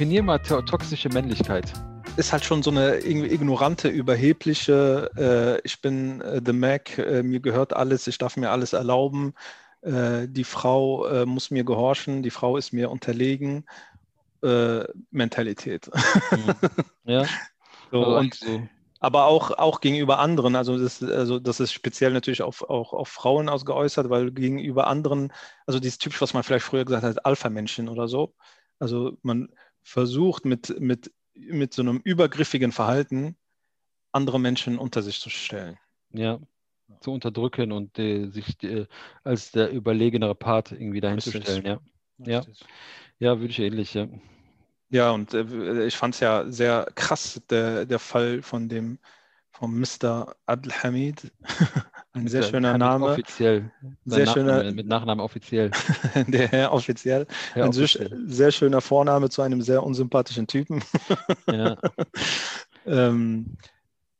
Definier mal to toxische Männlichkeit. Ist halt schon so eine ignorante, überhebliche, äh, ich bin äh, The Mac, äh, mir gehört alles, ich darf mir alles erlauben, äh, die Frau äh, muss mir gehorchen, die Frau ist mir unterlegen, äh, Mentalität. Mhm. Ja. so, Also und, so. aber auch, auch gegenüber anderen, also das, also das ist speziell natürlich auf, auch auf Frauen ausgeäußert, weil gegenüber anderen, also dieses typisch, was man vielleicht früher gesagt hat, Alpha-Männchen oder so, also man versucht mit, mit, mit so einem übergriffigen Verhalten andere Menschen unter sich zu stellen. ja, zu unterdrücken und äh, sich äh, als der überlegenere Part irgendwie dahin zu Richtig. stellen, ja. Ja. Ja, würde ich ähnlich, ja. Ja, und äh, ich fand es ja sehr krass, der, der Fall von dem von Mr. Abdelhamid. Ein sehr schöner Name, Offiziell. Sehr Sein schöner- Nachname, mit Nachnamen offiziell. der Herr offiziell. Ja, Ein sehr, offiziell. sehr schöner Vorname zu einem sehr unsympathischen Typen. Ja. ähm,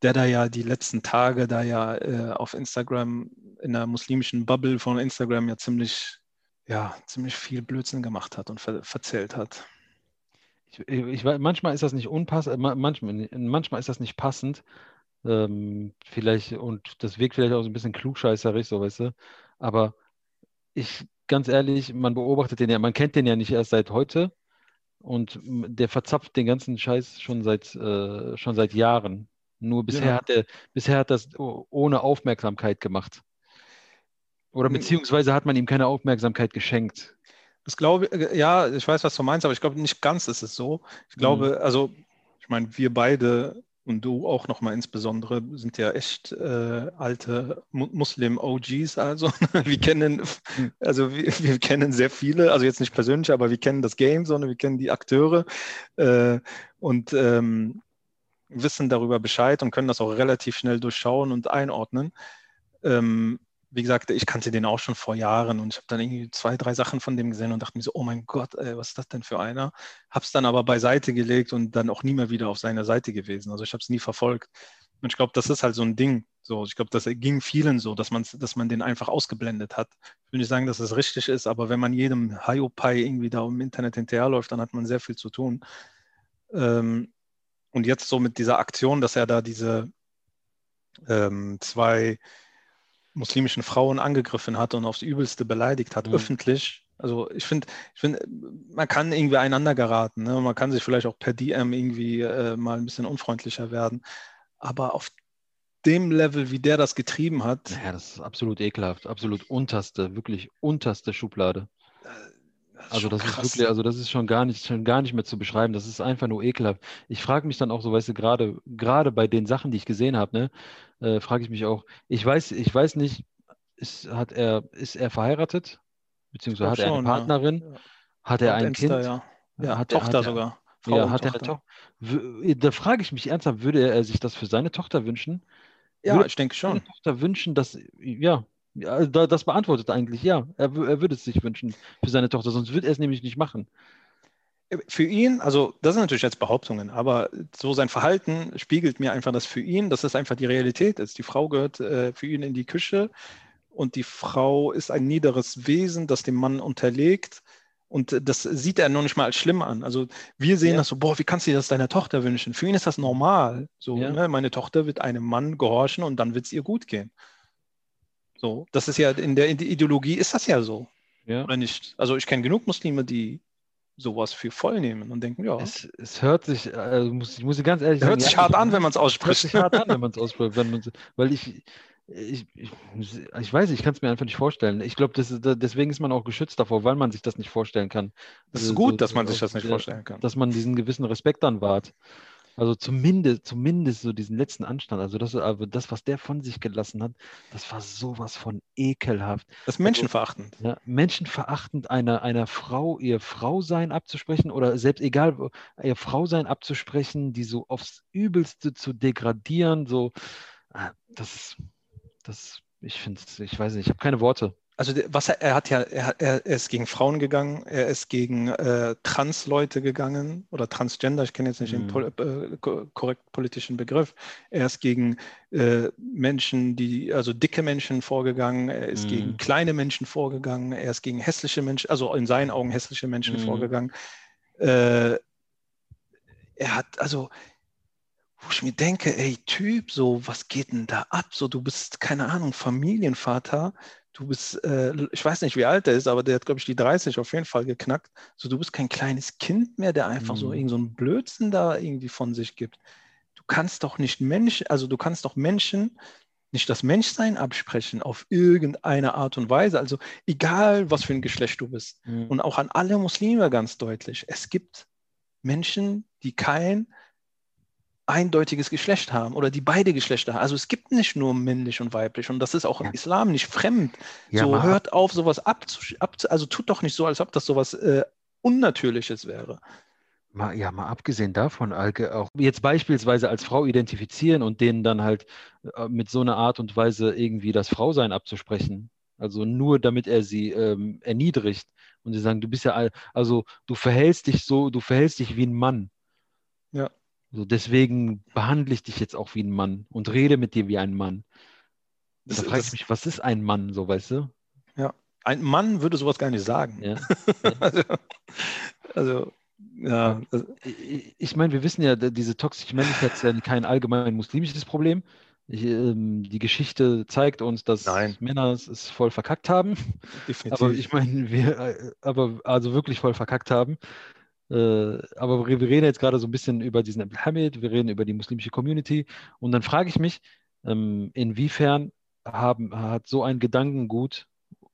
der da ja die letzten Tage da ja äh, auf Instagram, in der muslimischen Bubble von Instagram ja ziemlich, ja, ziemlich viel Blödsinn gemacht hat und ver verzählt hat. Ich, ich, manchmal ist das nicht unpassend, manchmal, manchmal ist das nicht passend. Ähm, vielleicht, und das wirkt vielleicht auch so ein bisschen klugscheißerig, so weißt du. Aber ich, ganz ehrlich, man beobachtet den ja, man kennt den ja nicht erst seit heute. Und der verzapft den ganzen Scheiß schon seit, äh, schon seit Jahren. Nur bisher Ja. hat er, bisher hat das ohne Aufmerksamkeit gemacht. Oder Hm. beziehungsweise hat man ihm keine Aufmerksamkeit geschenkt. Das glaube ich, ja, ich weiß, was du meinst, aber ich glaube, nicht ganz ist es so. Ich glaube, also, ich meine, wir beide und du auch nochmal insbesondere sind ja echt äh, alte Mu Muslim-OGs, also wir kennen, Hm. also wir, wir kennen sehr viele, also jetzt nicht persönlich, aber wir kennen das Game, sondern wir kennen die Akteure äh, und ähm, wissen darüber Bescheid und können das auch relativ schnell durchschauen und einordnen. Ähm, wie gesagt, ich kannte den auch schon vor Jahren und ich habe dann irgendwie zwei, drei Sachen von dem gesehen und dachte mir so, oh mein Gott, ey, was ist das denn für einer? Habe es dann aber beiseite gelegt und dann auch nie mehr wieder auf seiner Seite gewesen. Also ich habe es nie verfolgt. Und ich glaube, das ist halt so ein Ding. So, ich glaube, das ging vielen so, dass man, dass man den einfach ausgeblendet hat. Ich will nicht sagen, dass es richtig ist, aber wenn man jedem Hiopai irgendwie da im Internet hinterherläuft, dann hat man sehr viel zu tun. Ähm, und jetzt so mit dieser Aktion, dass er da diese ähm, zwei muslimischen Frauen angegriffen hat und aufs Übelste beleidigt hat, Mhm. öffentlich. Also ich finde, ich finde, man kann irgendwie einander geraten. Ne? Man kann sich vielleicht auch per DM irgendwie äh, mal ein bisschen unfreundlicher werden. Aber auf dem Level, wie der das getrieben hat, Ja, das ist absolut ekelhaft, absolut unterste, wirklich unterste Schublade. Also das ist krass. wirklich, also das ist schon gar nicht, schon gar nicht mehr zu beschreiben. Das ist einfach nur ekelhaft. Ich frage mich dann auch so, weißt du, gerade, gerade bei den Sachen, die ich gesehen habe, ne, äh, frage ich mich auch, ich weiß, ich weiß nicht, ist, hat er, ist er verheiratet? Beziehungsweise hat er eine schon, ja. Partnerin? Ja. Hat er ein Insta, Kind? Ja, ja Hat er- Tochter er- sogar. Frau Ja, hat er eine Tochter. Tochter? W- Da frage ich mich ernsthaft, würde er sich das für seine Tochter wünschen? Ja, Würde ich denke schon. Tochter wünschen, dass, ja, ja also da- das beantwortet eigentlich, ja. Er, er würde es sich wünschen für seine Tochter, sonst würde er es nämlich nicht machen. Für ihn, also das sind natürlich jetzt Behauptungen, aber so sein Verhalten spiegelt mir einfach, dass für ihn, dass es einfach die Realität ist. Die Frau gehört äh, für ihn in die Küche und die Frau ist ein niederes Wesen, das dem Mann unterlegt. Und das sieht er noch nicht mal als schlimm an. Also wir sehen Ja. das so, boah, wie kannst du dir das deiner Tochter wünschen? Für ihn ist das normal. So, Ja. ne? Meine Tochter wird einem Mann gehorchen und dann wird es ihr gut gehen. So, das ist ja in der, in der Ideologie ist das ja so, Ja. oder nicht? Also ich kenne genug Muslime, die sowas für voll nehmen und denken, ja, Es, es hört sich, äh, muss, ich muss dir ganz ehrlich hört sagen, sich ja, hart an, wenn man es hört ausspricht. sich hart an, wenn man es ausspricht, weil ich, ich, ich, ich weiß, ich kann es mir einfach nicht vorstellen. Ich glaube, deswegen ist man auch geschützt davor, weil man sich das nicht vorstellen kann. Das ist Also gut, so- dass man sich das nicht vorstellen kann. Dass man diesen gewissen Respekt dann wahrt. Also zumindest, zumindest so diesen letzten Anstand. Also das, aber das, was der von sich gelassen hat, das war sowas von ekelhaft. Das ist menschenverachtend. Ja, menschenverachtend einer, einer Frau ihr Frausein abzusprechen oder selbst egal, ihr Frausein abzusprechen, die so aufs Übelste zu degradieren, so, ah, das ist, das, ich finde ich weiß nicht, ich habe keine Worte. Also was er, er hat ja, er, er ist gegen Frauen gegangen, er ist gegen äh, Trans-Leute gegangen oder Transgender, ich kenne jetzt nicht den Mhm. pol äh, ko- korrekt politischen Begriff. Er ist gegen äh, Menschen, die, also dicke Menschen vorgegangen, er ist Mhm. gegen kleine Menschen vorgegangen, er ist gegen hässliche Menschen, also in seinen Augen hässliche Menschen Mhm. vorgegangen. Äh, er hat, also, wo ich mir denke, ey, Typ, so, was geht denn da ab? So, du bist, keine Ahnung, Familienvater, du bist, äh, ich weiß nicht, wie alt er ist, aber der hat, glaube ich, die 30 auf jeden Fall geknackt. So, du bist kein kleines Kind mehr, der einfach mhm. so irgend so einen Blödsinn da irgendwie von sich gibt. Du kannst doch nicht Mensch, also du kannst doch Menschen nicht das Menschsein absprechen auf irgendeine Art und Weise. Also egal, was für ein Geschlecht du bist. Mhm. Und auch an alle Muslime ganz deutlich. Es gibt Menschen, die kein eindeutiges Geschlecht haben oder die beide Geschlechter haben. Also es gibt nicht nur männlich und weiblich und das ist auch ja. im Islam nicht fremd. Ja, so hört auf, sowas abzu, abzu, also tut doch nicht so, als ob das sowas äh, Unnatürliches wäre. Mal, ja, mal abgesehen davon, Alke, auch jetzt beispielsweise als Frau identifizieren und denen dann halt äh, mit so einer Art und Weise irgendwie das Frausein abzusprechen. Also nur damit er sie ähm, erniedrigt und sie sagen, du bist ja, also du verhältst dich so, du verhältst dich wie ein Mann. Ja. Also deswegen behandle ich dich jetzt auch wie ein Mann und rede mit dir wie ein Mann. Da frage ich mich, was ist ein Mann, so weißt du? Ja, ein Mann würde sowas gar nicht sagen. Ja. also, also ja. Ich meine, wir wissen ja, diese toxische Männlichkeit ist ja kein allgemein muslimisches Problem. Ich, ähm, die Geschichte zeigt uns, dass Nein. Männer es voll verkackt haben. Definitiv. Aber ich meine, wir, äh, aber also wirklich voll verkackt haben. Äh, aber wir, reden jetzt gerade so ein bisschen über diesen Abdulhamid, wir reden über die muslimische Community. Und dann frage ich mich, ähm, inwiefern haben, hat so ein Gedankengut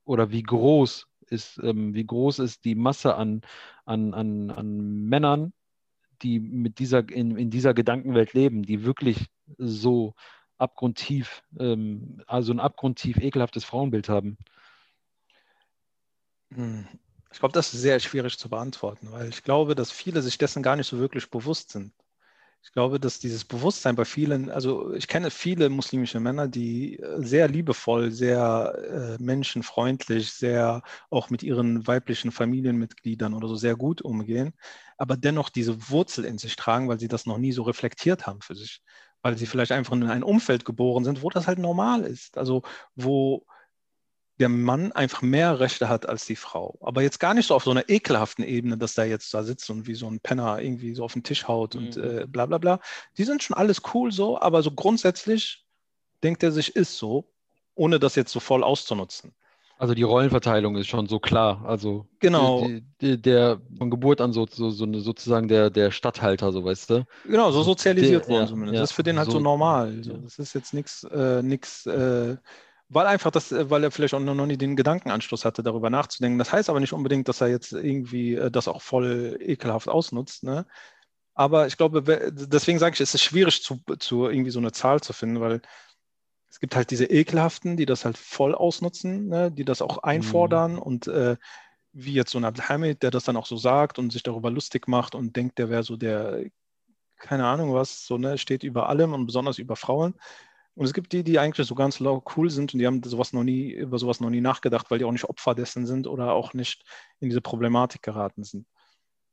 oder wie groß ist, ähm, wie groß ist die Masse an, an, an, an Männern, die mit dieser, in, in dieser Gedankenwelt leben, die wirklich so abgrundtief, ähm, also ein abgrundtief ekelhaftes Frauenbild haben? Ich glaube, das ist sehr schwierig zu beantworten, weil ich glaube, dass viele sich dessen gar nicht so wirklich bewusst sind. Ich glaube, dass dieses Bewusstsein bei vielen, also ich kenne viele muslimische Männer, die äh, sehr liebevoll, sehr äh, menschenfreundlich, sehr auch mit ihren weiblichen Familienmitgliedern oder so sehr gut umgehen, aber dennoch diese Wurzel in sich tragen, weil sie das noch nie so reflektiert haben für sich, weil sie vielleicht einfach in ein Umfeld geboren sind, wo das halt normal ist, also wo der Mann einfach mehr Rechte hat als die Frau. Aber jetzt gar nicht so auf so einer ekelhaften Ebene, dass der jetzt da sitzt und wie so ein Penner irgendwie so auf den Tisch haut mhm. und äh, bla bla bla. Die sind schon alles cool so, aber so grundsätzlich denkt er sich, ist so, ohne das jetzt so voll auszunutzen. Also die Rollenverteilung ist schon so klar. Also genau. Die, die, der von Geburt an so, so, so sozusagen der, der Stadthalter, so weißt du. Genau, so sozialisiert der, worden ja, zumindest. Ja, das ist für den halt so, so normal. So, das ist jetzt nichts äh, äh, weil einfach das, äh, weil er vielleicht auch noch nie den Gedankenanschluss hatte, darüber nachzudenken. Das heißt aber nicht unbedingt, dass er jetzt irgendwie äh, das auch voll ekelhaft ausnutzt. Ne? Aber ich glaube, deswegen sage ich, es ist schwierig, zu, zu irgendwie so eine Zahl zu finden, weil es gibt halt diese Ekelhaften, die das halt voll ausnutzen, ne? die das auch einfordern mhm. und äh, wie jetzt so ein Abdelhamid, der das dann auch so sagt und sich darüber lustig macht und denkt, der wäre so der, keine Ahnung was, so, ne, steht über allem und besonders über Frauen. Und es gibt die, die eigentlich so ganz cool sind und die haben sowas noch nie, über sowas noch nie nachgedacht, weil die auch nicht Opfer dessen sind oder auch nicht in diese Problematik geraten sind.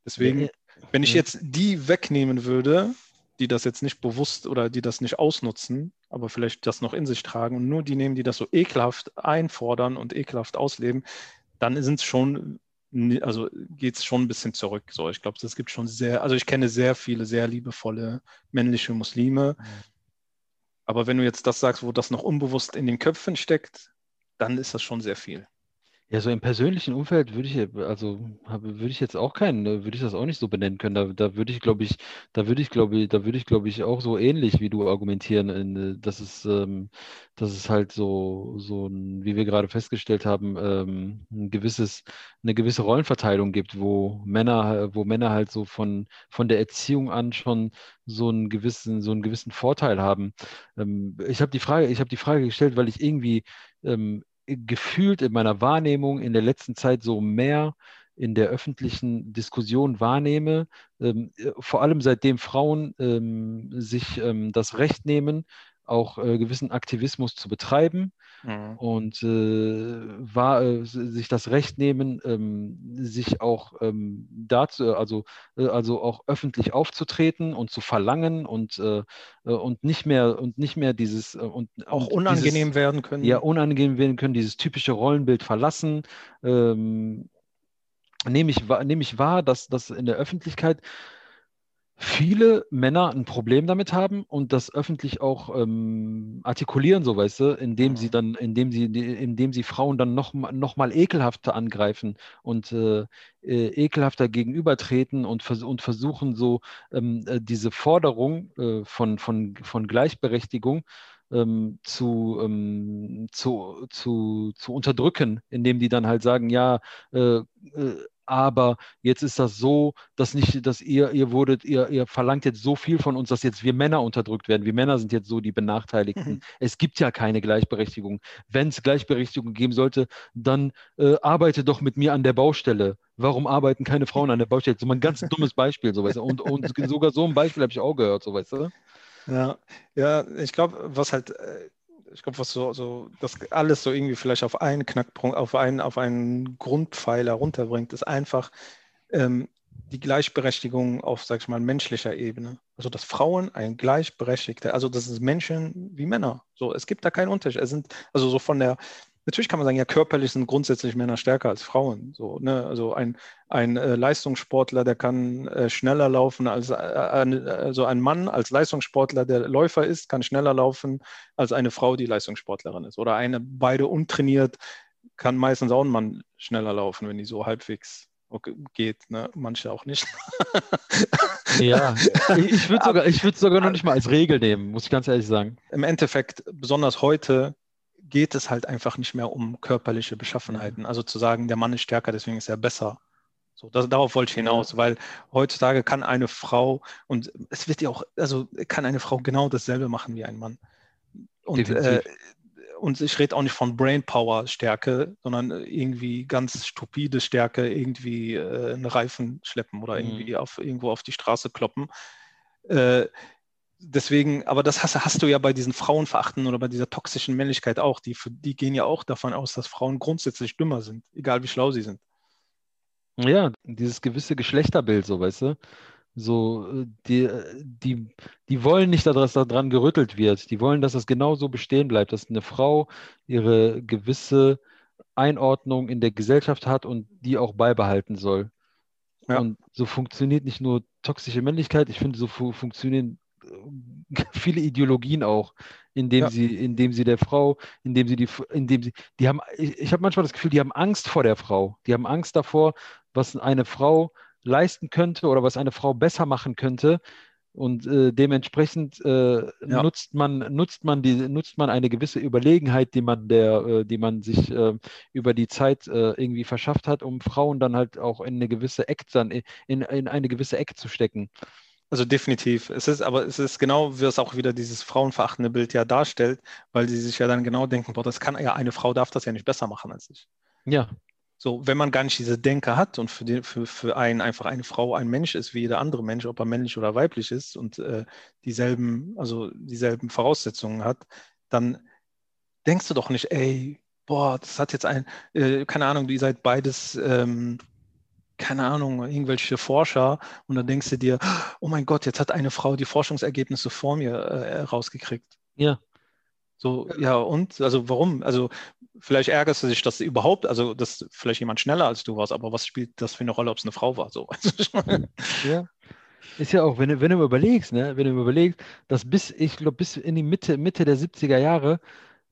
Deswegen, wenn ich jetzt die wegnehmen würde, die das jetzt nicht bewusst oder die das nicht ausnutzen, aber vielleicht das noch in sich tragen und nur die nehmen, die das so ekelhaft einfordern und ekelhaft ausleben, dann sind es schon, also geht es schon ein bisschen zurück. So, ich glaube, es gibt schon sehr, also ich kenne sehr viele sehr liebevolle männliche Muslime, mhm aber wenn du jetzt das sagst, wo das noch unbewusst in den Köpfen steckt, dann ist das schon sehr viel. Ja, so im persönlichen Umfeld würde ich, also würde ich jetzt auch keinen, äh, würde ich das auch nicht so benennen können. Da, da würde ich, glaube ich, da würde ich, glaube ich, da würde ich, glaube ich, auch so ähnlich wie du argumentieren, in, äh, dass es, ähm, dass es halt so, so ein, wie wir gerade festgestellt haben, ähm, ein gewisses, eine gewisse Rollenverteilung gibt, wo Männer, wo Männer halt so von, von der Erziehung an schon so einen gewissen, so einen gewissen Vorteil haben. Ähm, ich habe die Frage, ich habe die Frage gestellt, weil ich irgendwie ähm, gefühlt in meiner Wahrnehmung in der letzten Zeit so mehr in der öffentlichen Diskussion wahrnehme, ähm, äh, vor allem seitdem Frauen ähm, sich ähm, das Recht nehmen, auch äh, gewissen Aktivismus zu betreiben mhm. und äh, war, äh, sich das Recht nehmen, ähm, sich auch ähm, dazu, also, äh, also auch öffentlich aufzutreten und zu verlangen und, äh, äh, und nicht mehr und nicht mehr dieses und auch unangenehm dieses, werden können. Ja, unangenehm werden können, dieses typische Rollenbild verlassen. Ähm, nehme ich, nehme ich wahr, dass, dass in der Öffentlichkeit viele Männer ein Problem damit haben und das öffentlich auch ähm, artikulieren, so weißt du, indem sie dann, indem sie, indem sie Frauen dann noch, noch mal ekelhafter angreifen und äh, äh, ekelhafter gegenübertreten und, vers und versuchen so ähm, äh, diese Forderung äh, von, von, von Gleichberechtigung ähm, zu, ähm, zu, zu, zu unterdrücken, indem die dann halt sagen, ja, äh, äh, aber jetzt ist das so, dass nicht, dass ihr, ihr wurdet, ihr, ihr verlangt jetzt so viel von uns, dass jetzt wir Männer unterdrückt werden. Wir Männer sind jetzt so die Benachteiligten. Mhm. Es gibt ja keine Gleichberechtigung. Wenn es Gleichberechtigung geben sollte, dann äh, arbeite doch mit mir an der Baustelle. Warum arbeiten keine Frauen an der Baustelle? So ein ganz dummes Beispiel, so weißt du. Und, und sogar so ein Beispiel habe ich auch gehört, so weißt du. Ja, ja, ich glaube, was halt äh, ich glaube, was so, so, das alles so irgendwie vielleicht auf einen Knackpunkt, auf einen, auf einen Grundpfeiler runterbringt, ist einfach ähm, die Gleichberechtigung auf, sag ich mal, menschlicher Ebene. Also, dass Frauen ein gleichberechtigter, also das sind Menschen wie Männer. So, es gibt da keinen Unterschied. Es sind, also so von der, Natürlich kann man sagen, ja, körperlich sind grundsätzlich Männer stärker als Frauen. So, ne? Also ein, ein äh, Leistungssportler, der kann äh, schneller laufen als äh, also ein Mann als Leistungssportler, der Läufer ist, kann schneller laufen als eine Frau, die Leistungssportlerin ist. Oder eine beide untrainiert, kann meistens auch ein Mann schneller laufen, wenn die so halbwegs okay, geht. Ne? Manche auch nicht. ja, ich würde sogar, würd sogar noch nicht mal als Regel nehmen, muss ich ganz ehrlich sagen. Im Endeffekt, besonders heute, geht es halt einfach nicht mehr um körperliche Beschaffenheiten. Mhm. Also zu sagen, der Mann ist stärker, deswegen ist er besser. So, das, darauf wollte ich hinaus, weil heutzutage kann eine Frau, und es wird ja auch, also kann eine Frau genau dasselbe machen wie ein Mann. Und, äh, und ich rede auch nicht von Brainpower Stärke, sondern irgendwie ganz stupide Stärke, irgendwie äh, einen Reifen schleppen oder irgendwie mhm. auf, irgendwo auf die Straße kloppen. Äh, deswegen, aber das hast, hast, du ja bei diesen Frauenverachten oder bei dieser toxischen Männlichkeit auch. Die, die gehen ja auch davon aus, dass Frauen grundsätzlich dümmer sind, egal wie schlau sie sind. Ja, dieses gewisse Geschlechterbild, so weißt du. So, die, die, die wollen nicht, dass daran gerüttelt wird. Die wollen, dass das genauso bestehen bleibt, dass eine Frau ihre gewisse Einordnung in der Gesellschaft hat und die auch beibehalten soll. Ja. Und so funktioniert nicht nur toxische Männlichkeit, ich finde, so fu funktionieren viele Ideologien auch, indem ja. sie, indem sie der Frau, indem sie die, indem sie, die haben, ich, ich habe manchmal das Gefühl, die haben Angst vor der Frau. Die haben Angst davor, was eine Frau leisten könnte oder was eine Frau besser machen könnte. Und äh, dementsprechend äh, ja. nutzt man, nutzt man die, nutzt man eine gewisse Überlegenheit, die man der, äh, die man sich äh, über die Zeit äh, irgendwie verschafft hat, um Frauen dann halt auch in eine gewisse Eck dann in, in eine gewisse Eck zu stecken. Also definitiv. Es ist, aber es ist genau, wie es auch wieder dieses frauenverachtende Bild ja darstellt, weil sie sich ja dann genau denken, boah, das kann ja, eine Frau darf das ja nicht besser machen als ich. Ja. So, wenn man gar nicht diese Denke hat und für, den, für, für einen einfach eine Frau ein Mensch ist wie jeder andere Mensch, ob er männlich oder weiblich ist und äh, dieselben, also dieselben Voraussetzungen hat, dann denkst du doch nicht, ey, boah, das hat jetzt ein, äh, keine Ahnung, ihr seid beides ähm, keine Ahnung, irgendwelche Forscher und dann denkst du dir, oh mein Gott, jetzt hat eine Frau die Forschungsergebnisse vor mir äh, rausgekriegt. Ja. So, ja, und? Also warum? Also vielleicht ärgerst du dich, dass überhaupt, also dass vielleicht jemand schneller als du warst, aber was spielt das für eine Rolle, ob es eine Frau war? So. ja. Ist ja auch, wenn du, wenn du überlegst, ne, wenn du überlegst, dass bis, ich glaube, bis in die Mitte, Mitte der 70er Jahre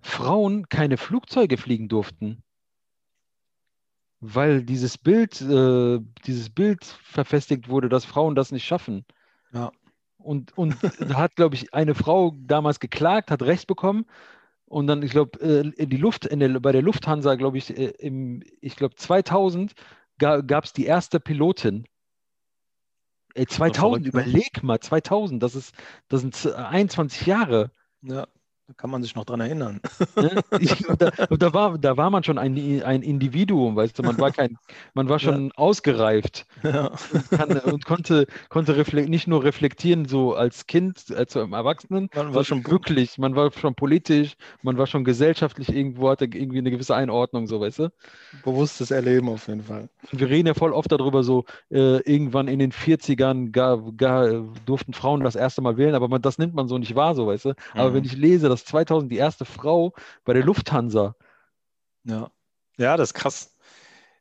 Frauen keine Flugzeuge fliegen durften weil dieses Bild, äh, dieses Bild verfestigt wurde, dass Frauen das nicht schaffen. Ja. Und, und da hat, glaube ich, eine Frau damals geklagt, hat Recht bekommen. Und dann, ich glaube, äh, die Luft, der, bei der Lufthansa, glaube ich, äh, im, ich glaube, 2000 gab es die erste Pilotin. Ey, 2000, verrückt, ne? überleg mal, 2000, das ist, das sind 21 Jahre. Ja. Kann man sich noch dran erinnern. Ne? da, da, war, da war man schon ein, ein Individuum, weißt du, man war kein, man war schon ja. ausgereift ja. Und, kann, und, konnte, konnte nicht nur reflektieren, so als Kind, als Erwachsenen, man war schon wirklich, man war schon politisch, man war schon gesellschaftlich irgendwo, hatte irgendwie eine gewisse Einordnung, so weißt du. Bewusstes Erleben auf jeden Fall. Wir reden ja voll oft darüber, so äh, irgendwann in den 40ern gar, gar, durften Frauen das erste Mal wählen, aber man, das nimmt man so nicht wahr, so weißt du. Aber mhm. wenn ich lese, dass 2000 die erste Frau bei der Lufthansa. Ja, ja, das ist krass.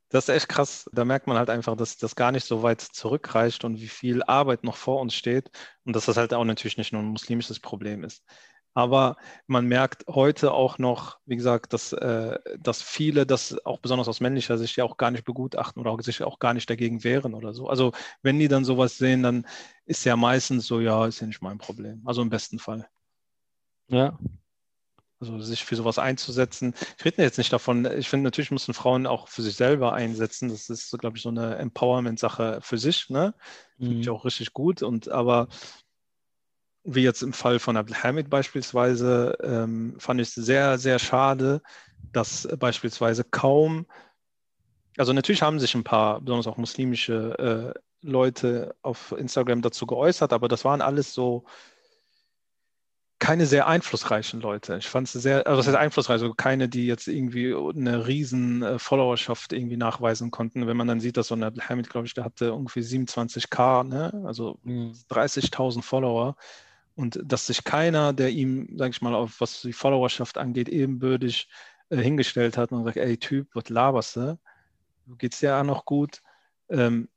Das ist echt krass. Da merkt man halt einfach, dass das gar nicht so weit zurückreicht und wie viel Arbeit noch vor uns steht und dass das halt auch natürlich nicht nur ein muslimisches Problem ist. Aber man merkt heute auch noch, wie gesagt, dass, äh, dass viele das auch besonders aus männlicher Sicht ja auch gar nicht begutachten oder auch, sich auch gar nicht dagegen wehren oder so. Also wenn die dann sowas sehen, dann ist ja meistens so, ja, ist ja nicht mein Problem. Also im besten Fall. Ja. Also sich für sowas einzusetzen. Ich rede jetzt nicht davon, ich finde, natürlich müssen Frauen auch für sich selber einsetzen. Das ist, so, glaube ich, so eine Empowerment-Sache für sich. Ne? Finde ich mhm. auch richtig gut. Und aber wie jetzt im Fall von Abdelhamid beispielsweise, ähm, fand ich es sehr, sehr schade, dass beispielsweise kaum, also natürlich haben sich ein paar, besonders auch muslimische äh, Leute auf Instagram dazu geäußert, aber das waren alles so keine sehr einflussreichen Leute. Ich fand es sehr, also das heißt einflussreich, also keine, die jetzt irgendwie eine riesen äh, Followerschaft irgendwie nachweisen konnten. Wenn man dann sieht, dass so ein Abdelhamid, glaube ich, der hatte ungefähr 27k, ne? also mhm. 30.000 Follower. Und dass sich keiner, der ihm, sage ich mal, auf was die Followerschaft angeht, ebenbürtig äh, hingestellt hat und sagt, ey Typ, was laberst du? Geht's dir ja noch gut? Ähm,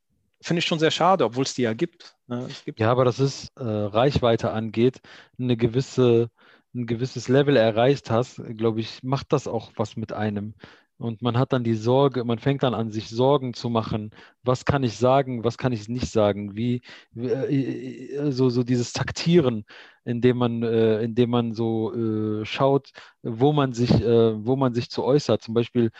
Finde ich schon sehr schade, obwohl es die ja gibt. Ne? gibt ja, aber das ist, äh, Reichweite angeht, eine gewisse, ein gewisses Level erreicht hast, glaube ich, macht das auch was mit einem. Und man hat dann die Sorge, man fängt dann an, sich Sorgen zu machen, was kann ich sagen, was kann ich nicht sagen, wie, wie äh, äh, so, so dieses Taktieren, indem man, äh, indem man so äh, schaut, wo man sich, äh, wo man sich zu äußert. Zum Beispiel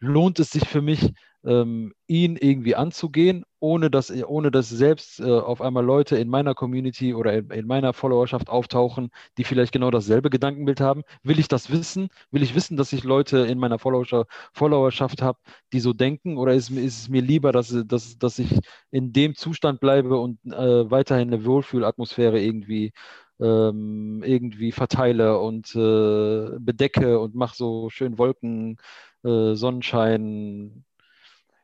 lohnt es sich für mich, ähm, ihn irgendwie anzugehen, ohne dass, ohne dass selbst äh, auf einmal Leute in meiner Community oder in, in, meiner Followerschaft auftauchen, die vielleicht genau dasselbe Gedankenbild haben. Will ich das wissen? Will ich wissen, dass ich Leute in meiner Followerschaft, habe, die so denken? Oder ist, ist, es mir lieber, dass, dass, dass ich in dem Zustand bleibe und äh, weiterhin eine Wohlfühlatmosphäre irgendwie ähm, irgendwie verteile und äh, bedecke und mache so schön Wolken, äh, Sonnenschein,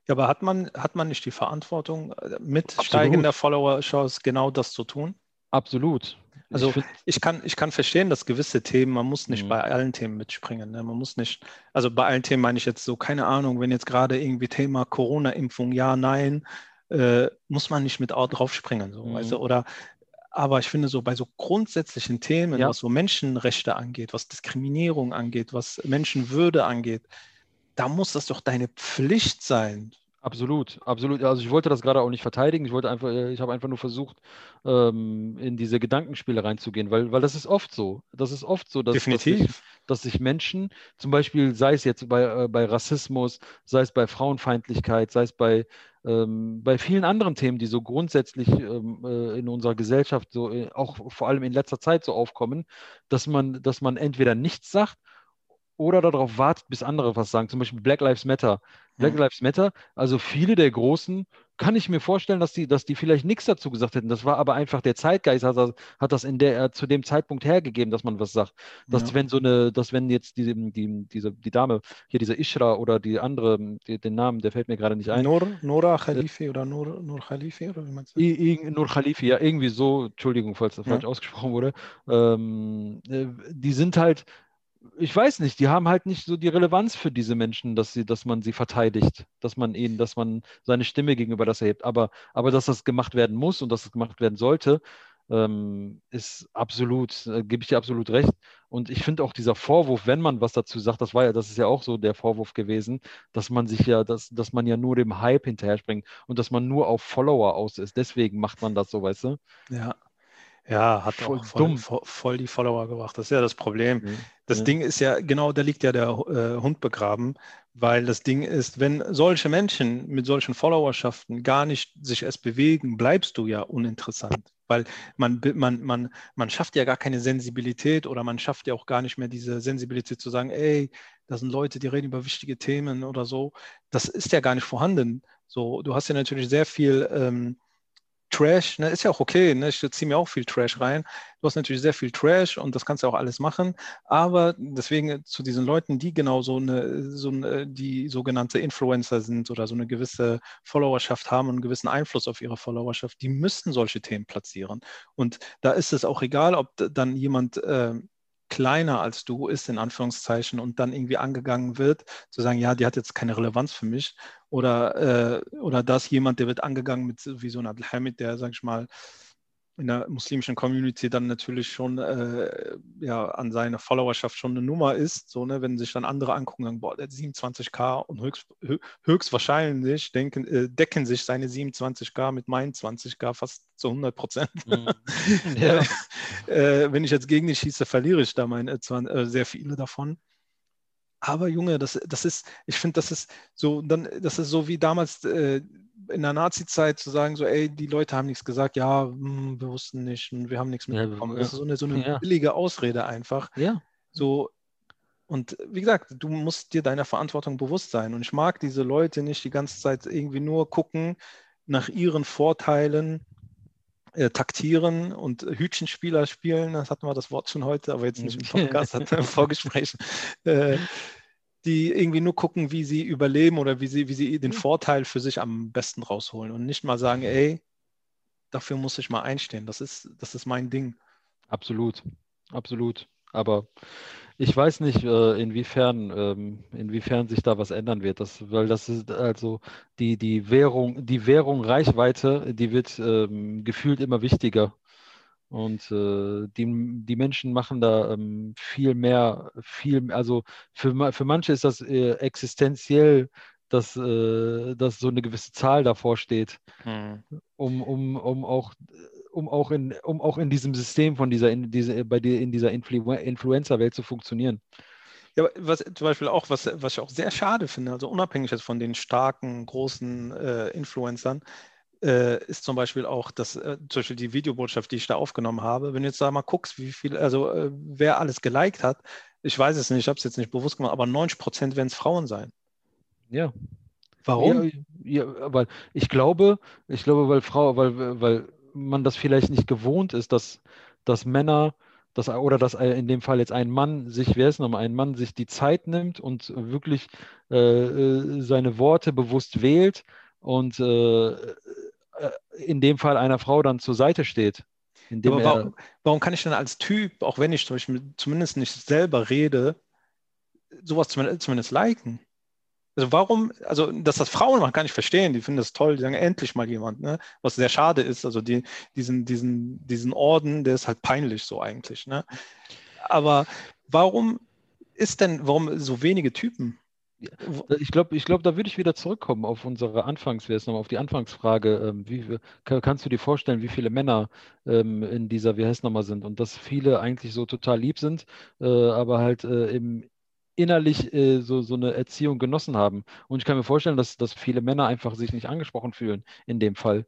ja, aber hat man, hat man nicht die Verantwortung, äh, mit Absolut. steigender Follower-Chance genau das zu tun? Absolut. Also ich, ich, kann, ich kann verstehen, dass gewisse Themen, man muss nicht mhm. bei allen Themen mitspringen. Ne? Man muss nicht, also bei allen Themen meine ich jetzt so, keine Ahnung, wenn jetzt gerade irgendwie Thema Corona-Impfung, ja, nein, äh, muss man nicht mit draufspringen. So, mhm. weißt du? Oder aber ich finde so bei so grundsätzlichen Themen, ja. was so Menschenrechte angeht, was Diskriminierung angeht, was Menschenwürde angeht, da muss das doch deine Pflicht sein. Absolut, absolut. Also ich wollte das gerade auch nicht verteidigen. Ich wollte einfach, äh, ich habe einfach nur versucht, ähm, in diese Gedankenspiele reinzugehen, weil, weil das ist oft so. Das ist oft so, dass, Definitiv. dass, sich, dass sich Menschen, zum Beispiel, sei es jetzt bei, äh, bei Rassismus, sei es bei Frauenfeindlichkeit, sei es bei, ähm, bei vielen anderen Themen, die so grundsätzlich ähm, äh, in unserer Gesellschaft so äh, auch vor allem in letzter Zeit so aufkommen, dass man, dass man entweder nichts sagt oder darauf wartet, bis andere was sagen. Zum Beispiel Black Lives Matter. Black mhm. Lives Matter, also viele der Großen, kann ich mir vorstellen, dass die, dass die vielleicht nichts dazu gesagt hätten. Das war aber einfach der Zeitgeist, hat das, hat das in der, zu dem Zeitpunkt hergegeben, dass man was sagt. Dass ja. wenn so eine, dass wenn jetzt die, die, diese, die Dame, hier diese Ishra oder die andere, die, den Namen, der fällt mir gerade nicht ein. Nur, Nora Khalifi oder Nur, Nur Khalifi oder wie meinst du? Nur Khalifi, ja, irgendwie so, Entschuldigung, falls das ja. falsch ausgesprochen wurde. Ähm, äh, die sind halt, ich weiß nicht, die haben halt nicht so die Relevanz für diese Menschen, dass sie, dass man sie verteidigt, dass man ihnen, dass man seine Stimme gegenüber das erhebt. Aber, aber dass das gemacht werden muss und dass es gemacht werden sollte, ähm, ist absolut, äh, gebe ich dir absolut recht. Und ich finde auch dieser Vorwurf, wenn man was dazu sagt, das war ja, das ist ja auch so der Vorwurf gewesen, dass man sich ja, dass, dass man ja nur dem Hype hinterher springt und dass man nur auf Follower aus ist. Deswegen macht man das so, weißt du? Ja. Ja, hat voll auch voll, voll, voll, die Follower gebracht. Das ist ja das Problem. Mhm. Das ja. Ding ist ja, genau, da liegt ja der äh, Hund begraben, weil das Ding ist, wenn solche Menschen mit solchen Followerschaften gar nicht sich erst bewegen, bleibst du ja uninteressant. Weil man, man, man, man schafft ja gar keine Sensibilität oder man schafft ja auch gar nicht mehr diese Sensibilität zu sagen, ey, da sind Leute, die reden über wichtige Themen oder so. Das ist ja gar nicht vorhanden. So, du hast ja natürlich sehr viel ähm, Trash, ne, ist ja auch okay, ne, ich ziehe mir auch viel Trash rein. Du hast natürlich sehr viel Trash und das kannst du auch alles machen, aber deswegen zu diesen Leuten, die genau so eine, so eine, die sogenannte Influencer sind oder so eine gewisse Followerschaft haben und einen gewissen Einfluss auf ihre Followerschaft, die müssten solche Themen platzieren. Und da ist es auch egal, ob dann jemand äh, kleiner als du ist, in Anführungszeichen, und dann irgendwie angegangen wird, zu sagen, ja, die hat jetzt keine Relevanz für mich. Oder, äh, oder dass jemand, der wird angegangen mit wie so ein Abdelhamid, der, sag ich mal, in der muslimischen Community dann natürlich schon äh, ja, an seiner Followerschaft schon eine Nummer ist. So, ne, wenn sich dann andere angucken, sagen, boah, der hat 27k und höchst, höchstwahrscheinlich denken, äh, decken sich seine 27k mit meinen 20k fast zu 100 Prozent. Mhm. ja. äh, wenn ich jetzt gegen dich schieße, verliere ich da meine, äh, sehr viele davon. Aber Junge, das, das ist, ich finde, das ist so, dann, das ist so wie damals äh, in der Nazi-Zeit zu sagen, so, ey, die Leute haben nichts gesagt, ja, mh, hm, wir wussten nicht und wir haben nichts mitbekommen. Ja, das ist so eine, so eine ja. billige Ausrede einfach. Ja. So, und wie gesagt, du musst dir deiner Verantwortung bewusst sein. Und ich mag diese Leute nicht die ganze Zeit irgendwie nur gucken nach ihren Vorteilen, äh, taktieren und Hütchenspieler spielen. Das hatten wir das Wort schon heute, aber jetzt nicht im Podcast, hat im Vorgespräch. Äh, die irgendwie nur gucken, wie sie überleben oder wie sie, wie sie den Vorteil für sich am besten rausholen und nicht mal sagen, ey, dafür muss ich mal einstehen. Das ist, das ist mein Ding. Absolut, absolut. Aber ich weiß nicht, äh, inwiefern, ähm, inwiefern sich da was ändern wird. Das, weil das ist also die, die Währung, die Währung Reichweite, die wird ähm, gefühlt immer wichtiger. Und äh, die, die Menschen machen da ähm, viel mehr, viel, also für, für manche ist das äh, existenziell, dass, äh, dass so eine gewisse Zahl davor steht, hm. um, um, um auch um auch in, um auch in diesem System von dieser, in, diese, bei dir in dieser Influ Influencer-Welt zu funktionieren. Ja, was zum Beispiel auch, was, was ich auch sehr schade finde, also unabhängig jetzt von den starken, großen äh, Influencern, äh, ist zum Beispiel auch das, äh, zum Beispiel die Videobotschaft, die ich da aufgenommen habe. Wenn du jetzt da mal guckst, wie viel, also äh, wer alles geliked hat, ich weiß es nicht, ich habe es jetzt nicht bewusst gemacht, aber 90 Prozent werden es Frauen sein. Ja. Warum? Ja, ja, weil ich glaube, ich glaube, weil Frau, weil, weil man das vielleicht nicht gewohnt ist, dass, dass Männer dass, oder dass in dem Fall jetzt ein Mann sich, wer ist nochmal, ein Mann sich die Zeit nimmt und wirklich äh, äh seine Worte bewusst wählt und äh, äh, in dem Fall einer Frau dann zur Seite steht. Aber warum, warum, kann ich denn als Typ, auch wenn ich zum Beispiel zumindest nicht selber rede, sowas zumindest, zumindest liken? Also warum, also dass das Frauen machen, kann ich verstehen, die finden das toll, die sagen endlich mal jemand, ne? was sehr schade ist, also die, diesen, diesen, diesen Orden, der ist halt peinlich so eigentlich. Ne? Aber warum ist denn, warum so wenige Typen? Ich glaube, ich glaub, da würde ich wieder zurückkommen auf unsere Anfangs, auf die Anfangsfrage. Ähm, wie, kannst du dir vorstellen, wie viele Männer ähm, in dieser, wie heißt nochmal sind? Und dass viele eigentlich so total lieb sind, äh, aber halt äh, im, innerlich äh, so, so eine Erziehung genossen haben. Und ich kann mir vorstellen, dass, dass viele Männer einfach sich nicht angesprochen fühlen in dem Fall.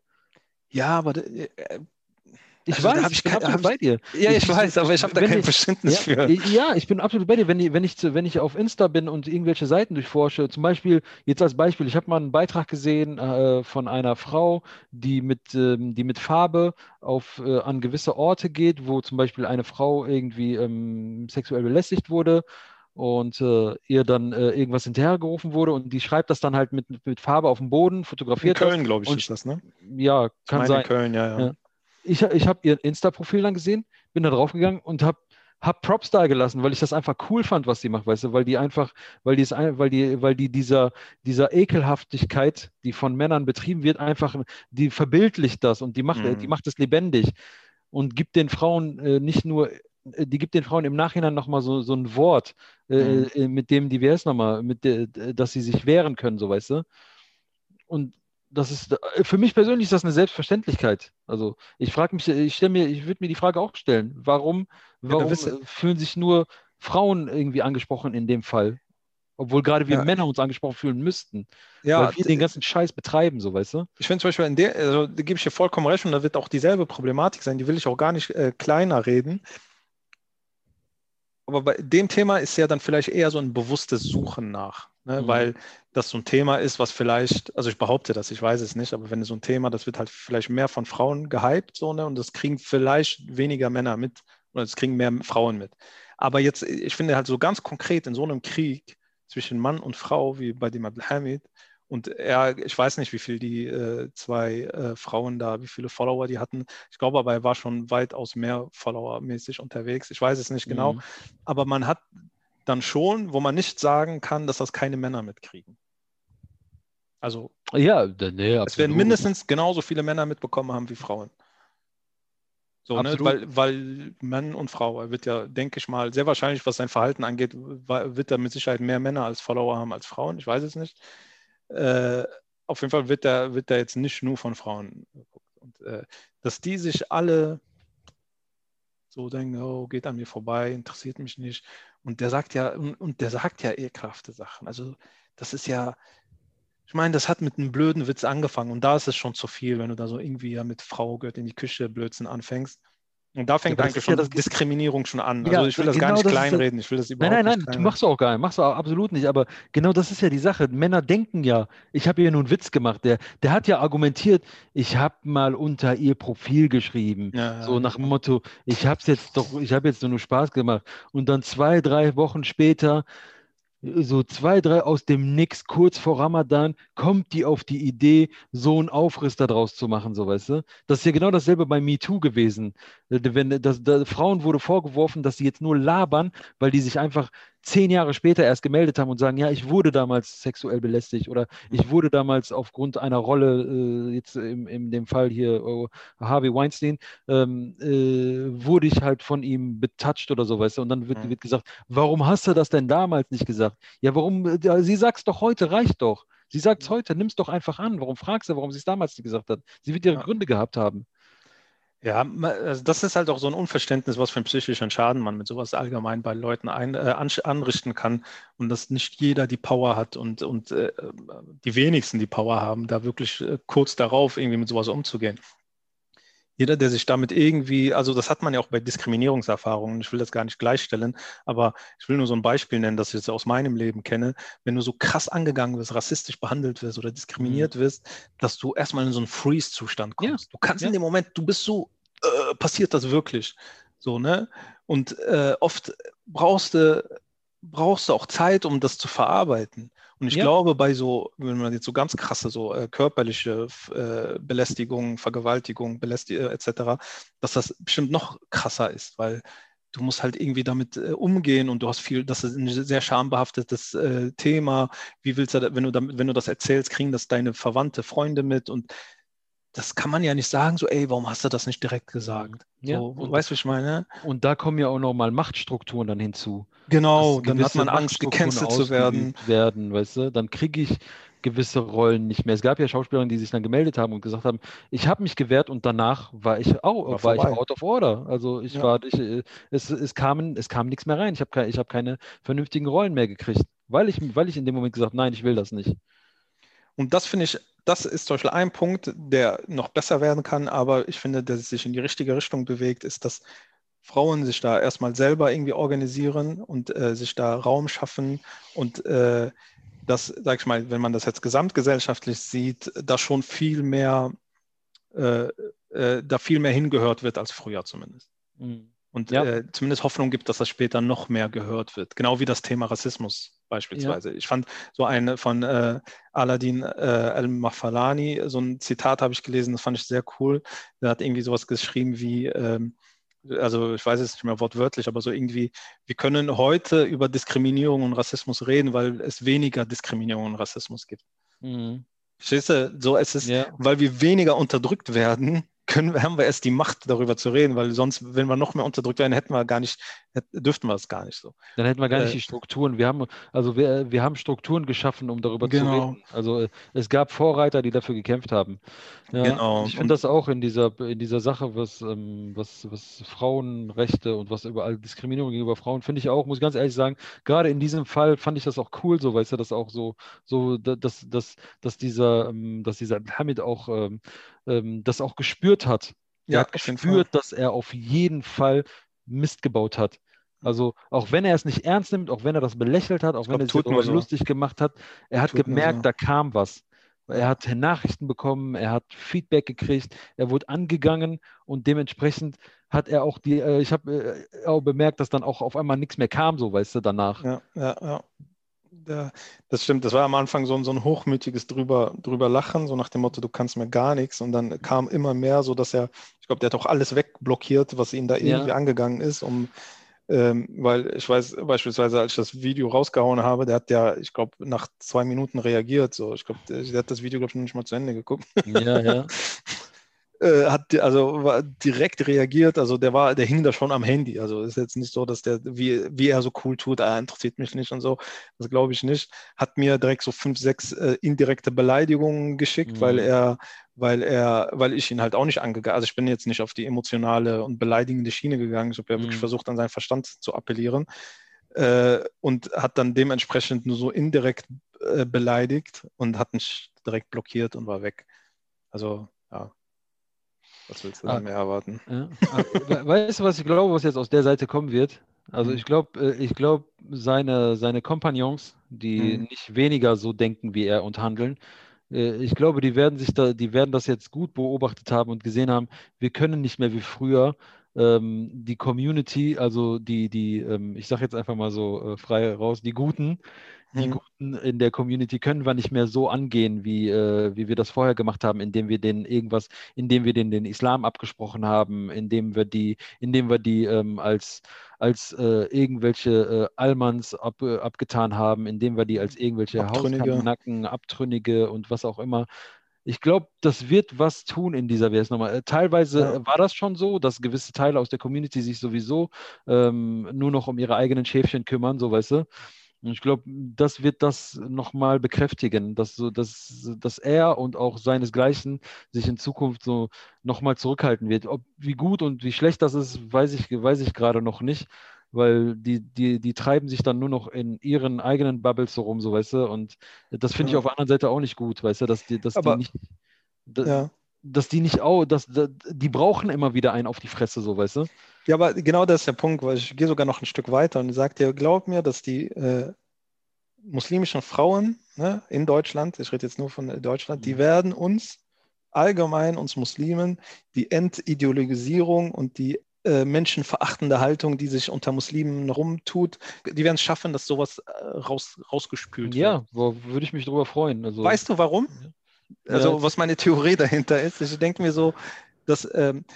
Ja, aber äh, ich also, weiß, ich bin absolut ich, bei dir. Ja, ich, ich weiß, aber ich habe da kein ich, Verständnis ja, für. Ja, ich bin absolut bei dir. Wenn, wenn, ich, wenn ich auf Insta bin und irgendwelche Seiten durchforsche, zum Beispiel, jetzt als Beispiel, ich habe mal einen Beitrag gesehen äh, von einer Frau, die mit, ähm, die mit Farbe auf, äh, an gewisse Orte geht, wo zum Beispiel eine Frau irgendwie ähm, sexuell belästigt wurde und äh, ihr dann äh, irgendwas hinterhergerufen wurde und die schreibt das dann halt mit, mit Farbe auf dem Boden, fotografiert In Köln, glaube ich, ist das, ne? Ja, kann sein. In Köln, ja, ja. ich, ich habe ihr Insta-Profil dann gesehen, bin da draufgegangen und habe hab Props da gelassen, weil ich das einfach cool fand, was sie macht, weißt du, weil die einfach, weil die es, weil die, weil die dieser, dieser Ekelhaftigkeit, die von Männern betrieben wird, einfach, die verbildlicht das und die macht, mhm. die macht es lebendig und gibt den Frauen äh, nicht nur, die gibt den Frauen im Nachhinein nochmal so, so ein Wort, äh, mhm. äh, mit dem die, ist nochmal, mit der, dass sie sich wehren können, so weißt du. Und das ist äh, für mich persönlich ist das eine Selbstverständlichkeit. Also ich frage mich, ich stelle mir, ich würde mir die Frage auch stellen, warum, warum ja, fühlen sich nur Frauen irgendwie angesprochen in dem Fall? Obwohl gerade wir ja. Männer uns angesprochen fühlen müssten. Ja, weil wir den ganzen Scheiß betreiben, so weißt du? Ich finde zum Beispiel, in der, also, da gebe ich dir vollkommen recht und da wird auch dieselbe Problematik sein, die will ich auch gar nicht äh, kleiner reden. Aber bei dem Thema ist ja dann vielleicht eher so ein bewusstes Suchen nach. Ne? Mhm. Weil das so ein Thema ist, was vielleicht, also ich behaupte das, ich weiß es nicht, aber wenn so ein Thema, das wird halt vielleicht mehr von Frauen gehypt, so, ne? Und das kriegen vielleicht weniger Männer mit oder das kriegen mehr Frauen mit. Aber jetzt, ich finde halt so ganz konkret in so einem Krieg zwischen Mann und Frau, wie bei dem Abdelhamid, Und er, ich weiß nicht, wie viel die äh, zwei äh, Frauen da, wie viele Follower die hatten. Ich glaube aber, er war schon weitaus mehr Follower-mäßig unterwegs. Ich weiß es nicht genau. Mhm. Aber man hat dann schon, wo man nicht sagen kann, dass das keine Männer mitkriegen. Also, ja, nee, es werden mindestens genauso viele Männer mitbekommen haben wie Frauen. So, ne? weil, weil Mann und Frau, er wird ja, denke ich mal, sehr wahrscheinlich, was sein Verhalten angeht, wird er mit Sicherheit mehr Männer als Follower haben als Frauen. Ich weiß es nicht. Äh, auf jeden Fall wird er wird jetzt nicht nur von Frauen geguckt. Und äh, dass die sich alle so denken, oh, geht an mir vorbei, interessiert mich nicht. Und der sagt ja, und, und der sagt ja ekelhafte Sachen. Also das ist ja, ich meine, das hat mit einem blöden Witz angefangen und da ist es schon zu viel, wenn du da so irgendwie ja mit Frau gehört in die Küche Blödsinn anfängst. Und da fängt ja, eigentlich schon ja Diskriminierung schon an. Also ich will das genau gar nicht das kleinreden. Ich will das überhaupt nein, nein, nein, du machst du auch gar nicht. Machst du auch absolut nicht. Aber genau das ist ja die Sache. Männer denken ja, ich habe hier nur einen Witz gemacht. Der, der hat ja argumentiert, ich habe mal unter ihr Profil geschrieben. Ja, so nach dem Motto, ich habe jetzt doch, ich habe jetzt nur Spaß gemacht. Und dann zwei, drei Wochen später so zwei, drei aus dem Nix, kurz vor Ramadan, kommt die auf die Idee, so einen Aufriss daraus zu machen, so weißt du. Das ist ja genau dasselbe bei MeToo gewesen. Äh, wenn das, das, Frauen wurde vorgeworfen, dass sie jetzt nur labern, weil die sich einfach zehn Jahre später erst gemeldet haben und sagen, ja, ich wurde damals sexuell belästigt oder ich wurde damals aufgrund einer Rolle, äh, jetzt in, in dem Fall hier oh, Harvey Weinstein, ähm, äh, wurde ich halt von ihm betatscht oder so, weißt du, und dann wird, wird gesagt, warum hast du das denn damals nicht gesagt? Ja, warum, sie sagt es doch heute, reicht doch. Sie sagt es heute, nimm es doch einfach an. Warum fragst du, warum sie es damals nicht gesagt hat? Sie wird ihre ja. Gründe gehabt haben. Ja, also das ist halt auch so ein Unverständnis, was für einen psychischen Schaden man mit sowas allgemein bei Leuten ein, äh, anrichten kann und dass nicht jeder die Power hat und, und äh, die wenigsten die Power haben, da wirklich äh, kurz darauf irgendwie mit sowas umzugehen jeder, der sich damit irgendwie, also das hat man ja auch bei Diskriminierungserfahrungen, ich will das gar nicht gleichstellen, aber ich will nur so ein Beispiel nennen, das ich jetzt aus meinem Leben kenne, wenn du so krass angegangen wirst, rassistisch behandelt wirst oder diskriminiert mhm. wirst, dass du erstmal in so einen Freeze-Zustand kommst. Ja. Du kannst ja. in dem Moment, du bist so, äh, passiert das wirklich? So, ne? Und äh, oft brauchst du, brauchst du auch Zeit, um das zu verarbeiten. Und ich ja. glaube, bei so, wenn man jetzt so ganz krasse, so äh, körperliche äh, Belästigung, Vergewaltigung, Belästigung äh, etc., dass das bestimmt noch krasser ist, weil du musst halt irgendwie damit äh, umgehen und du hast viel, das ist ein sehr schambehaftetes äh, Thema. Wie willst du, wenn du damit, wenn du das erzählst, kriegen das deine Verwandte, Freunde mit und das kann man ja nicht sagen, so, ey, warum hast du das nicht direkt gesagt? Ja, so, und, weißt du, was ich meine? Und da kommen ja auch nochmal Machtstrukturen dann hinzu. Genau, dann hat man Angst, gecancelt zu werden. werden. Weißt du, dann kriege ich gewisse Rollen nicht mehr. Es gab ja Schauspieler, die sich dann gemeldet haben und gesagt haben, ich habe mich gewehrt und danach war ich auch, war, war ich out of order. Also ich ja. war, ich, äh, es, es, kam, es kam nichts mehr rein. Ich habe keine, hab keine vernünftigen Rollen mehr gekriegt, weil ich, weil ich in dem Moment gesagt, nein, ich will das nicht. Und das finde ich das ist zum Beispiel ein Punkt, der noch besser werden kann, aber ich finde, dass es sich in die richtige Richtung bewegt, ist, dass Frauen sich da erstmal selber irgendwie organisieren und äh, sich da Raum schaffen und äh, das, sag ich mal, wenn man das jetzt gesamtgesellschaftlich sieht, da schon viel mehr, äh, äh da viel mehr hingehört wird als früher zumindest. Mhm. Und ja. äh, zumindest Hoffnung gibt, dass das später noch mehr gehört wird. Genau wie das Thema Rassismus beispielsweise. Ja. Ich fand so eine von äh, Aladin äh, al-Mafalani, so ein Zitat habe ich gelesen, das fand ich sehr cool. Der hat irgendwie sowas geschrieben wie, ähm, also ich weiß es nicht mehr wortwörtlich, aber so irgendwie, wir können heute über Diskriminierung und Rassismus reden, weil es weniger Diskriminierung und Rassismus gibt. Mhm. Verstehst du? So, es ist, ja. weil wir weniger unterdrückt werden, können, haben wir erst die Macht, darüber zu reden, weil sonst, wenn wir noch mehr unterdrückt werden, hätten wir gar nicht, dürften wir es gar nicht so. Dann hätten wir gar nicht äh, die Strukturen. Wir haben, also wir, wir haben Strukturen geschaffen, um darüber genau. zu reden. Also es gab Vorreiter, die dafür gekämpft haben. Ja, genau. Ich finde das auch in dieser, in dieser Sache, was, ähm, was, was Frauenrechte und was überall Diskriminierung gegenüber Frauen, finde ich auch, muss ich ganz ehrlich sagen, gerade in diesem Fall fand ich das auch cool, so weißt du, das auch so, so dass, dass, dass dieser, ähm, dass dieser Hamid auch ähm, ähm, das auch gespürt hat. Er ja, hat gespürt, dass er auf jeden Fall Mist gebaut hat. Also auch wenn er es nicht ernst nimmt, auch wenn er das belächelt hat, auch wenn glaub, er sich so. lustig gemacht hat, er hat tut gemerkt, so. da kam was. Er hat Nachrichten bekommen, er hat Feedback gekriegt, er wurde angegangen und dementsprechend hat er auch die, äh, ich habe äh, auch bemerkt, dass dann auch auf einmal nichts mehr kam, so weißt du, danach. Ja, ja, ja. Das stimmt, das war am Anfang so, ein- so ein hochmütiges drüber, drüber Lachen, so nach dem Motto, du kannst mir gar nichts. Und dann kam immer mehr, so dass er, ich glaube, der hat auch alles wegblockiert, was ihn da Ja. irgendwie angegangen ist, um, ähm, weil ich weiß beispielsweise, als ich das Video rausgehauen habe, der hat ja, ich glaube, nach zwei Minuten reagiert. So, ich glaube, der, der hat das Video, glaube ich, noch nicht mal zu Ende geguckt. Ja, ja. äh, hat also war direkt reagiert, also der war, der hing da schon am Handy. Also ist jetzt nicht so, dass der, wie, wie er so cool tut, ah, interessiert mich nicht und so. Das glaube ich nicht. Hat mir direkt so fünf, sechs äh, indirekte Beleidigungen geschickt, Mhm. weil er, weil er, weil ich ihn halt auch nicht angegangen. Also ich bin jetzt nicht auf die emotionale und beleidigende Schiene gegangen. Ich habe ja wirklich Mhm. versucht, an seinen Verstand zu appellieren. Äh, und hat dann dementsprechend nur so indirekt äh, beleidigt und hat mich direkt blockiert und war weg. Also, ja. Was willst du Ah. da mehr erwarten? Ja. Ah, we- Weißt du, was ich glaube, was jetzt aus der Seite kommen wird? Also Mhm. ich glaube, ich glaube, seine, seine Kompagnons, die Mhm. nicht weniger so denken wie er und handeln, äh, ich glaube, die werden sich da, die werden das jetzt gut beobachtet haben und gesehen haben, wir können nicht mehr wie früher ähm, die Community, also die, die, ähm, ich sage jetzt einfach mal so äh, frei raus, die Guten, die Mhm. Guten in der Community können wir nicht mehr so angehen, wie, äh, wie wir das vorher gemacht haben, indem wir denen irgendwas, indem wir denen den Islam abgesprochen haben, indem wir die, indem wir die ähm, als, als äh, irgendwelche äh, Almans ab, äh, abgetan haben, indem wir die als irgendwelche. Hauskanacken, Abtrünnige und was auch immer. Ich glaube, das wird was tun in dieser WS nochmal. Äh, Teilweise Ja. äh, war das schon so, dass gewisse Teile aus der Community sich sowieso ähm, nur noch um ihre eigenen Schäfchen kümmern, so weißt du. Und ich glaube, das wird das nochmal bekräftigen, dass, so, dass, dass er und auch seinesgleichen sich in Zukunft so nochmal zurückhalten wird. Ob wie gut und wie schlecht das ist, weiß ich, weiß ich gerade noch nicht, weil die, die, die treiben sich dann nur noch in ihren eigenen Bubbles so rum, so weißt du. Und das finde ich Ja. auf der anderen Seite auch nicht gut, weißt du, dass die, dass Aber- die nicht. da- Ja. Dass die nicht auch, dass, da- die brauchen immer wieder einen auf die Fresse, so weißt du. ja, aber genau das ist der Punkt, weil ich gehe sogar noch ein Stück weiter und sage dir, glaub mir, dass die äh, muslimischen Frauen ne, in Deutschland, ich rede jetzt nur von Deutschland, die Mhm. werden uns allgemein, uns Muslimen, die Entideologisierung und die äh, menschenverachtende Haltung, die sich unter Muslimen rumtut, die werden es schaffen, dass sowas äh, raus, rausgespült wird. Ja, würde ich mich drüber freuen. Also, Weißt du warum? Ja, Also, was meine Theorie dahinter ist. Ich denke mir so, dass ähm,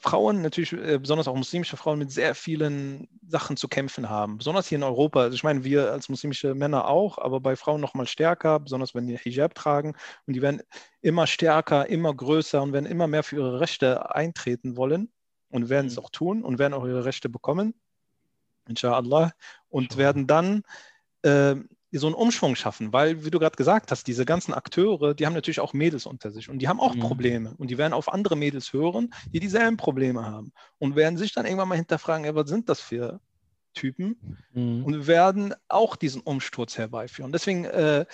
Frauen, natürlich äh, besonders auch muslimische Frauen, mit sehr vielen Sachen zu kämpfen haben. Besonders hier in Europa. Also ich meine, wir als muslimische Männer auch, aber bei Frauen noch mal stärker, besonders wenn die Hijab tragen. Und die werden immer stärker, immer größer und werden immer mehr für ihre Rechte eintreten wollen und werden es Mhm. auch tun und werden auch ihre Rechte bekommen. Inshallah. Und werden dann ähm, so einen Umschwung schaffen, weil, wie du gerade gesagt hast, diese ganzen Akteure, die haben natürlich auch Mädels unter sich und die haben auch Mhm. Probleme und die werden auf andere Mädels hören, die dieselben Probleme haben und werden sich dann irgendwann mal hinterfragen, ey, was sind das für Typen Mhm. und werden auch diesen Umsturz herbeiführen. Deswegen äh,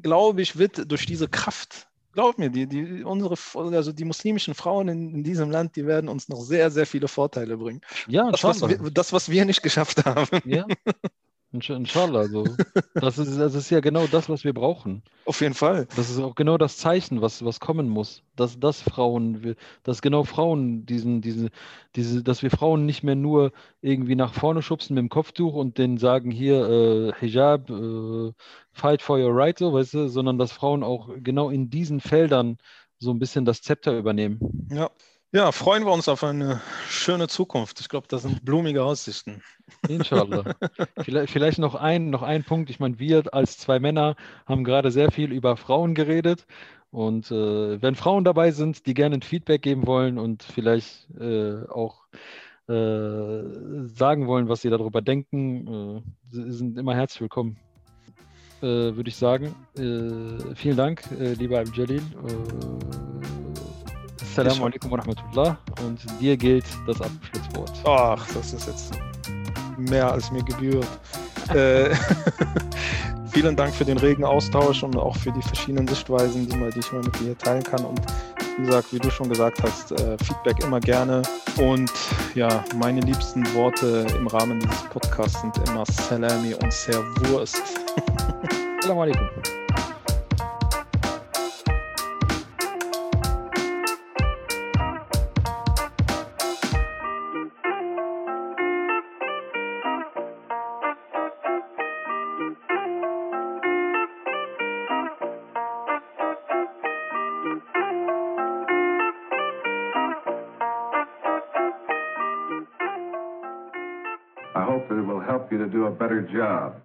glaube ich, wird durch diese Kraft, glaub mir, die, die, unsere, also die muslimischen Frauen in, in diesem Land, die werden uns noch sehr, sehr viele Vorteile bringen. Ja, Das, was wir, das, was wir nicht geschafft haben. Ja, inshallah. So. Das, ist, das ist ja genau das, was wir brauchen. Auf jeden Fall. Das ist auch genau das Zeichen, was, was kommen muss. Dass, dass Frauen, dass genau Frauen diesen, diese, diese, dass wir Frauen nicht mehr nur irgendwie nach vorne schubsen mit dem Kopftuch und denen sagen, hier, äh, Hijab, äh, fight for your right, so, weißt du, sondern dass Frauen auch genau in diesen Feldern so ein bisschen das Zepter übernehmen. Ja. Ja, freuen wir uns auf eine schöne Zukunft. Ich glaube, das sind blumige Aussichten. Inshallah. vielleicht, vielleicht noch ein, noch ein Punkt. Ich meine, wir als zwei Männer haben gerade sehr viel über Frauen geredet. Und äh, wenn Frauen dabei sind, die gerne ein Feedback geben wollen und vielleicht äh, auch äh, sagen wollen, was sie darüber denken, äh, sie sind immer herzlich willkommen. Äh, Würde ich sagen. Äh, vielen Dank, lieber Abdel Jalil. Äh, Assalamu alaikum wa rahmatullah. Und dir gilt das Abschlusswort. Ach, das ist jetzt mehr als mir gebührt. äh, vielen Dank für den regen Austausch und auch für die verschiedenen Sichtweisen, die, man, die ich mal mit dir teilen kann. Und wie gesagt, wie du schon gesagt hast, äh, Feedback immer gerne. Und ja, meine liebsten Worte im Rahmen dieses Podcasts sind immer Salami und Servurst. Assalamu alaikum. To do a better job.